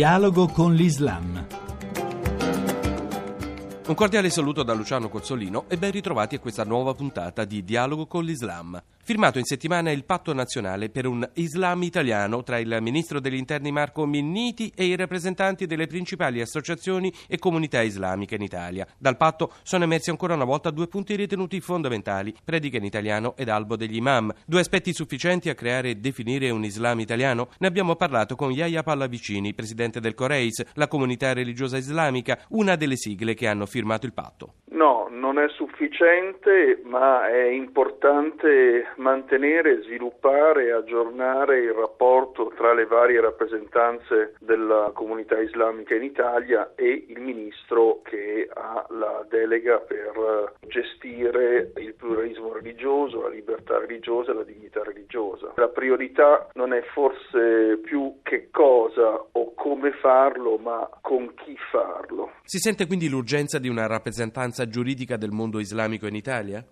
Dialogo con l'Islam. Un cordiale saluto da Luciano Cozzolino e ben ritrovati a questa nuova puntata di Dialogo con l'Islam. Firmato in settimana il patto nazionale per un Islam italiano tra il ministro degli interni Marco Minniti e i rappresentanti delle principali associazioni e comunità islamiche in Italia. Dal patto sono emersi ancora una volta due punti ritenuti fondamentali, predica in italiano ed albo degli imam. Due aspetti sufficienti a creare e definire un Islam italiano? Ne abbiamo parlato con Yahya Pallavicini, presidente del Coreis, la comunità religiosa islamica, una delle sigle che hanno firmato il patto. No, non è sufficiente, ma è importante mantenere, sviluppare e aggiornare il rapporto tra le varie rappresentanze della comunità islamica in Italia e il ministro che ha la delega per gestire il pluralismo religioso, la libertà religiosa e la dignità religiosa. La priorità non è forse più che cosa come farlo, ma con chi farlo. Si sente quindi l'urgenza di una rappresentanza giuridica del mondo islamico in Italia?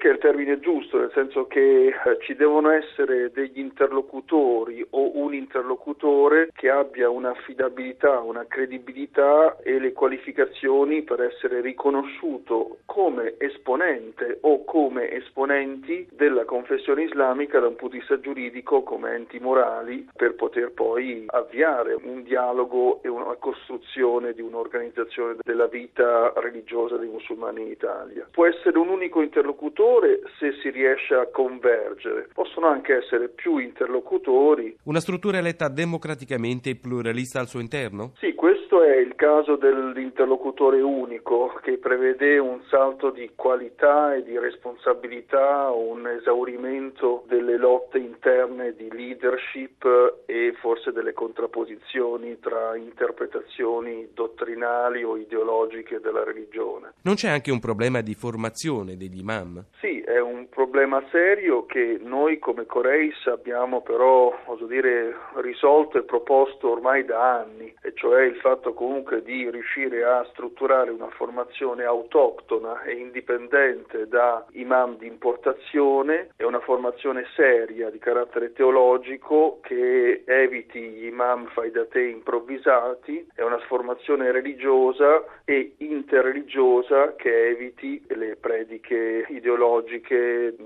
Giuridica è il termine giusto, nel senso che eh, ci devono essere degli interlocutori o un interlocutore che abbia un'affidabilità, una credibilità e le qualificazioni per essere riconosciuto come esponente o come esponenti della confessione islamica da un punto di vista giuridico come enti morali per poter poi avviare un dialogo e una costruzione di un'organizzazione della vita religiosa dei musulmani in Italia. Può essere un unico interlocutore se si riesce a convergere, possono anche essere più interlocutori. Una struttura eletta democraticamente e pluralista al suo interno? Sì, questo è il caso dell'interlocutore unico che prevede un salto di qualità e di responsabilità, un esaurimento delle lotte interne di leadership e forse delle contrapposizioni tra interpretazioni dottrinali o ideologiche della religione. Non c'è anche un problema di formazione degli imam? Sì, è un problema serio che noi come Coreis abbiamo però, dire, risolto e proposto ormai da anni, e cioè il fatto comunque di riuscire a strutturare una formazione autoctona e indipendente da imam di importazione. E una formazione seria di carattere teologico che eviti gli imam fai da te improvvisati, è una formazione religiosa e interreligiosa che eviti le prediche ideologiche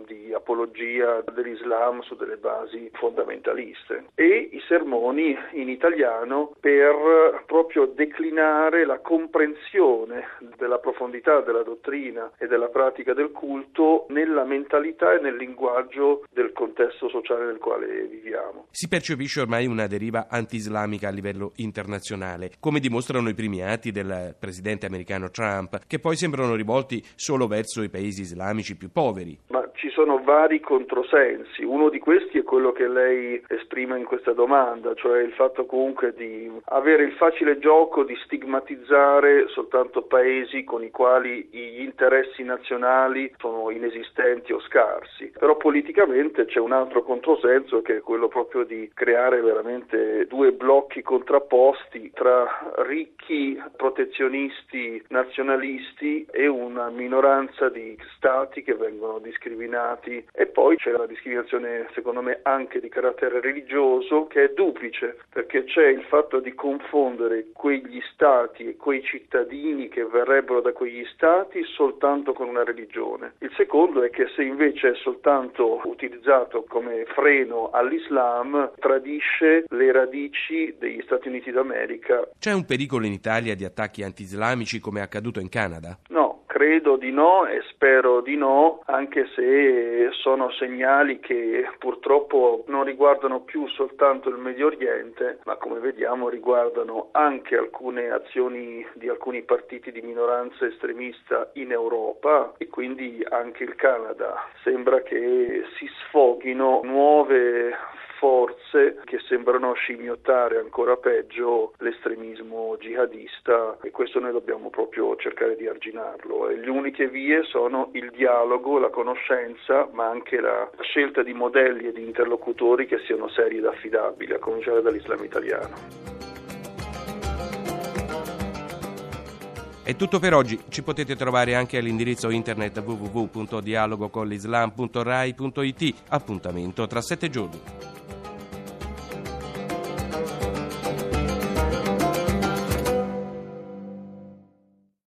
di apologia dell'Islam su delle basi fondamentaliste e i sermoni in italiano per proprio declinare la comprensione della profondità della dottrina e della pratica del culto nella mentalità e nel linguaggio del contesto sociale nel quale viviamo. Si percepisce ormai una deriva anti-islamica a livello internazionale, come dimostrano i primi atti del presidente americano Trump, che poi sembrano rivolti solo verso i paesi islamici più poveri. Ma ci sono vari controsensi. Uno di questi è quello che lei esprime in questa domanda, cioè il fatto comunque di avere il facile gioco di stigmatizzare soltanto paesi con i quali gli interessi nazionali sono inesistenti o scarsi. Però politicamente c'è un altro controsenso che è quello proprio di creare veramente due blocchi contrapposti tra ricchi protezionisti nazionalisti e una minoranza di stati che vengono discriminati e poi c'è la discriminazione secondo me anche di carattere religioso che è duplice perché c'è il fatto di confondere quegli stati e quei cittadini che verrebbero da quegli stati soltanto con una religione. Il secondo è che se invece è soltanto utilizzato come freno all'Islam tradisce le radici degli Stati Uniti d'America. C'è un pericolo in Italia di attacchi anti-islamici come è accaduto in Canada? No, credo di no e spero di no, anche se sono segnali che purtroppo non riguardano più soltanto il Medio Oriente, ma come vediamo riguardano anche alcune azioni di alcuni partiti di minoranza estremista in Europa e quindi anche il Canada. Sembra che si sfoghino nuove forze che sembrano scimmiottare ancora peggio l'estremismo jihadista e questo noi dobbiamo proprio cercare di arginarlo. E le uniche vie sono il dialogo, la conoscenza, ma anche la scelta di modelli e di interlocutori che siano seri ed affidabili, a cominciare dall'Islam italiano. È tutto per oggi, ci potete trovare anche all'indirizzo internet www.dialogocollislam.rai.it. Appuntamento tra sette giorni.